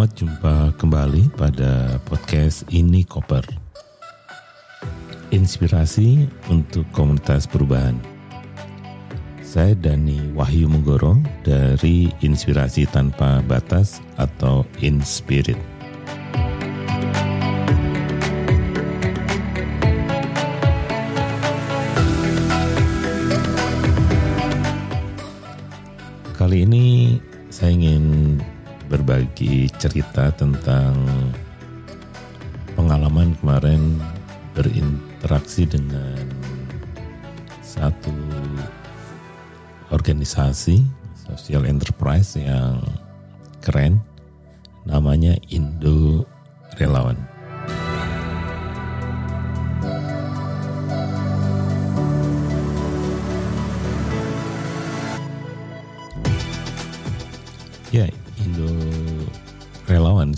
Selamat jumpa kembali pada podcast Ini Koper. Inspirasi untuk komunitas perubahan. Saya Dani Wahyu Menggoro dari Inspirasi Tanpa Batas atau Inspirit. Kali ini saya ingin berbagi cerita tentang pengalaman kemarin berinteraksi dengan satu organisasi social enterprise yang keren namanya Indo Relawan.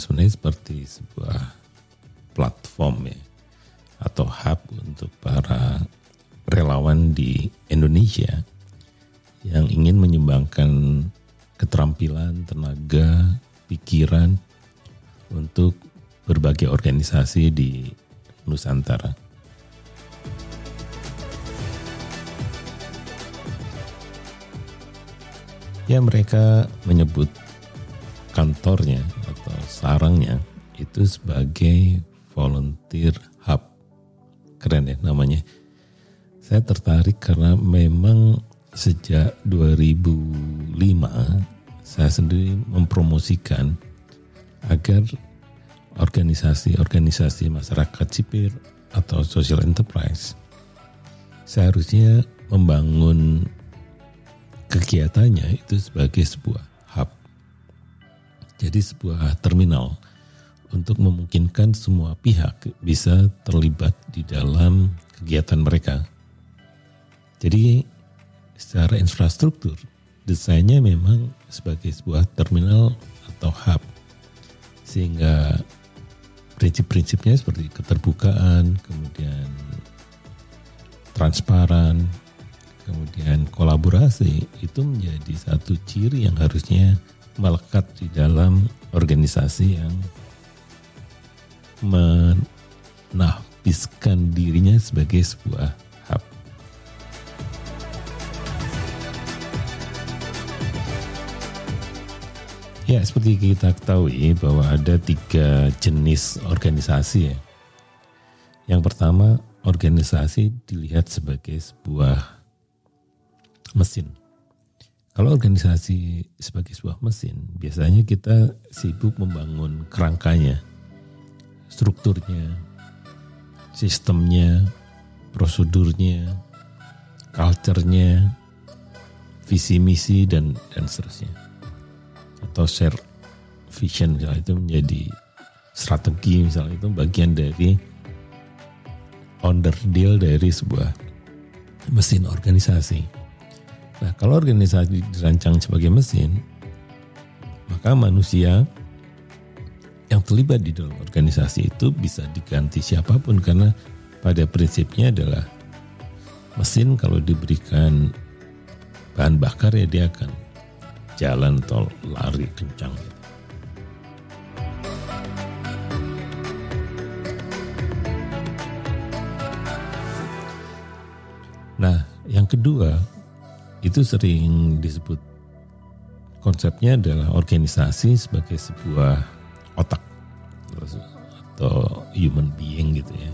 Sebenarnya seperti sebuah platform ya atau hub untuk para relawan di Indonesia yang ingin menyumbangkan keterampilan, tenaga, pikiran untuk berbagai organisasi di Nusantara. Ya mereka menyebut kantornya atau sarangnya itu sebagai volunteer hub. Keren ya namanya. Saya tertarik karena memang sejak 2005 saya sendiri mempromosikan agar organisasi-organisasi masyarakat sipil atau social enterprise seharusnya membangun kegiatannya itu sebagai sebuah. Jadi sebuah terminal untuk memungkinkan semua pihak bisa terlibat di dalam kegiatan mereka. Jadi secara infrastruktur desainnya memang sebagai sebuah terminal atau hub sehingga prinsip-prinsipnya seperti keterbukaan, kemudian transparan, kemudian kolaborasi itu menjadi satu ciri yang harusnya melekat di dalam organisasi yang menahbiskan dirinya sebagai sebuah hub. Ya, seperti kita ketahui bahwa ada tiga jenis organisasi ya. Yang pertama, organisasi dilihat sebagai sebuah mesin. Kalau organisasi sebagai sebuah mesin, biasanya kita sibuk membangun kerangkanya, strukturnya, sistemnya, prosedurnya, culture-nya, visi misi dan dan seterusnya. Atau share vision misalnya itu menjadi strategi misalnya itu bagian dari founder deal dari sebuah mesin organisasi. Nah, kalau organisasi dirancang sebagai mesin, maka manusia yang terlibat di dalam organisasi itu bisa diganti siapa pun karena pada prinsipnya adalah mesin kalau diberikan bahan bakar ya dia akan jalan tol lari kencang. Nah, yang kedua itu sering disebut konsepnya adalah organisasi sebagai sebuah otak atau human being gitu ya.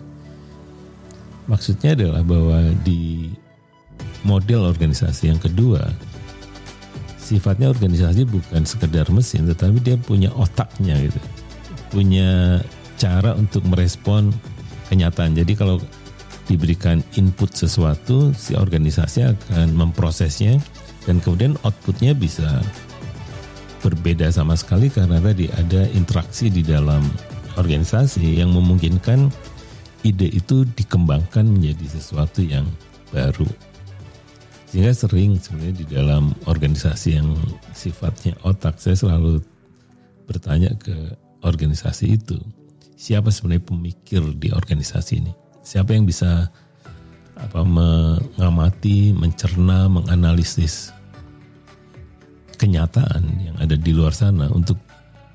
Maksudnya adalah bahwa di model organisasi yang kedua sifatnya organisasi bukan sekedar mesin tetapi dia punya otaknya gitu. Punya cara untuk merespon kenyataan. Jadi kalau diberikan input sesuatu, si organisasi akan memprosesnya dan kemudian outputnya bisa berbeda sama sekali karena tadi ada interaksi di dalam organisasi yang memungkinkan ide itu dikembangkan menjadi sesuatu yang baru. Sehingga sering sebenarnya di dalam organisasi yang sifatnya otak, saya selalu bertanya ke organisasi itu, siapa sebenarnya pemikir di organisasi ini? Siapa yang bisa apa mengamati, mencerna, menganalisis kenyataan yang ada di luar sana untuk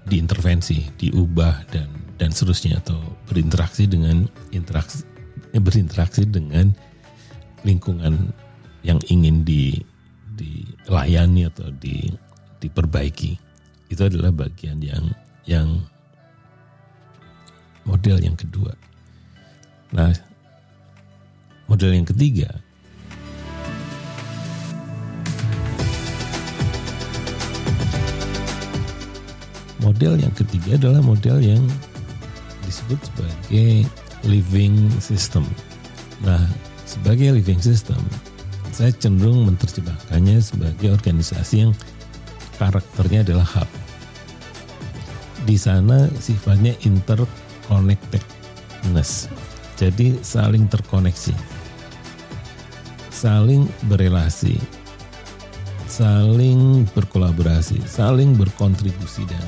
diintervensi, diubah dan dan seterusnya atau berinteraksi dengan interaksi berinteraksi dengan lingkungan yang ingin di dilayani atau di diperbaiki itu adalah bagian yang yang model yang kedua. Nah, model yang ketiga model yang ketiga adalah model yang disebut sebagai living system. Nah, sebagai living system, saya cenderung menerjemahkannya sebagai organisasi yang karakternya adalah hub. Di sana sifatnya interconnectedness. Jadi saling terkoneksi. Saling berelasi. Saling berkolaborasi, saling berkontribusi dan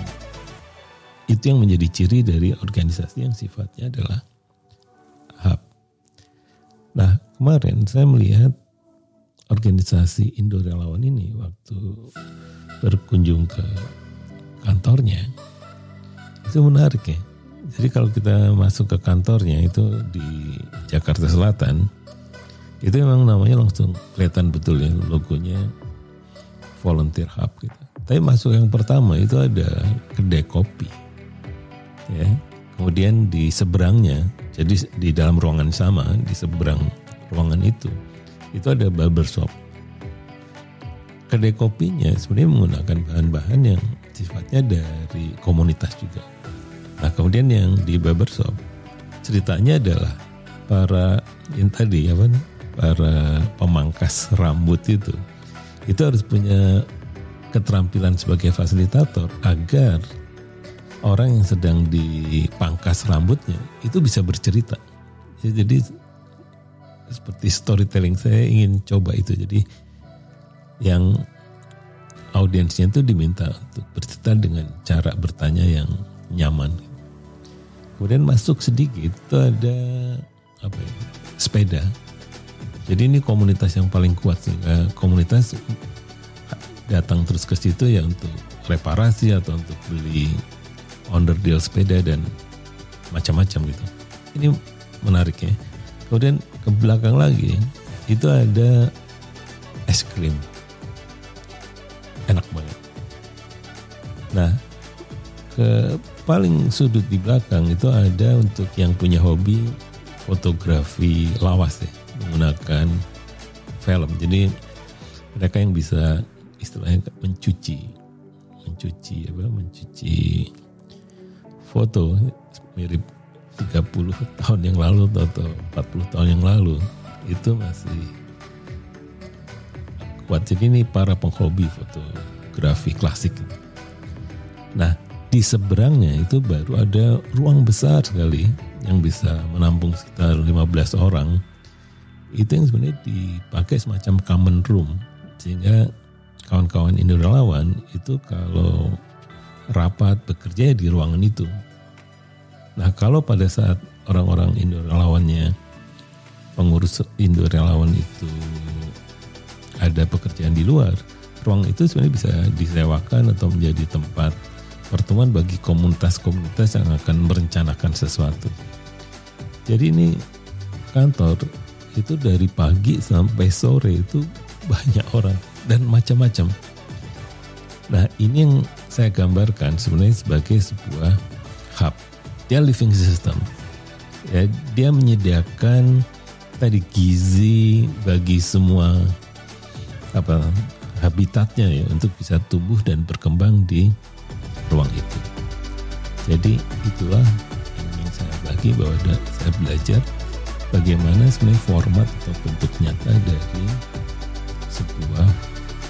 itu yang menjadi ciri dari organisasi yang sifatnya adalah hub. Nah kemarin saya melihat organisasi Indo Relawan ini waktu berkunjung ke kantornya itu menarik ya. Jadi kalau kita masuk ke kantornya itu di Jakarta Selatan itu memang namanya langsung kelihatan betul ya logonya volunteer hub gitu. Tapi masuk yang pertama itu ada kedai kopi ya. Kemudian di seberangnya, jadi di dalam ruangan sama, di seberang ruangan itu, itu ada barbershop. Kedai kopinya sebenarnya menggunakan bahan-bahan yang sifatnya dari komunitas juga. Nah kemudian yang di barbershop, ceritanya adalah para yang tadi apa para pemangkas rambut itu itu harus punya keterampilan sebagai fasilitator agar orang yang sedang dipangkas rambutnya itu bisa bercerita. Ya, jadi seperti storytelling saya ingin coba itu. Jadi yang audiensnya itu diminta untuk bercerita dengan cara bertanya yang nyaman. Kemudian masuk sedikit itu ada apa ya, sepeda. Jadi ini komunitas yang paling kuat sehingga komunitas datang terus ke situ ya untuk reparasi atau untuk beli deal sepeda dan macam-macam gitu. Ini menarik ya. Kemudian ke belakang lagi itu ada es krim. Enak banget. Nah, ke paling sudut di belakang itu ada untuk yang punya hobi fotografi lawas ya, menggunakan film. Jadi mereka yang bisa istilahnya mencuci mencuci apa mencuci foto mirip 30 tahun yang lalu atau 40 tahun yang lalu itu masih kuat. Jadi ini para penghobi fotografi klasik. Nah di seberangnya itu baru ada ruang besar sekali yang bisa menampung sekitar 15 orang. Itu yang sebenarnya dipakai semacam common room sehingga kawan-kawan Indo relawan itu kalau rapat bekerja di ruangan itu. Nah kalau pada saat orang-orang Indo relawannya pengurus Indo relawan itu ada pekerjaan di luar, ruang itu sebenarnya bisa disewakan atau menjadi tempat pertemuan bagi komunitas-komunitas yang akan merencanakan sesuatu. Jadi ini kantor itu dari pagi sampai sore itu banyak orang dan macam-macam. Nah ini yang saya gambarkan sebenarnya sebagai sebuah hub. Dia living system. Ya, dia menyediakan tadi gizi bagi semua apa habitatnya ya untuk bisa tumbuh dan berkembang di ruang itu. Jadi itulah yang ingin saya bagi bahwa saya belajar bagaimana sebenarnya format atau bentuk nyata dari sebuah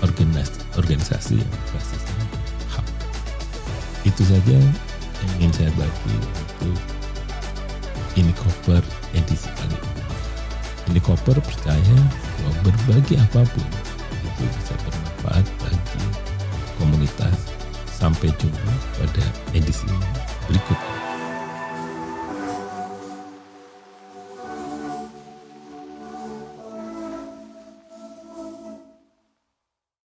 organisasi, organisasi yang basisnya hub. Itu saja yang ingin saya bagi untuk ini koper edisi kali ini. Ini koper percaya bahwa berbagi apa pun itu bisa bermanfaat bagi komunitas. Sampai jumpa pada edisi berikutnya.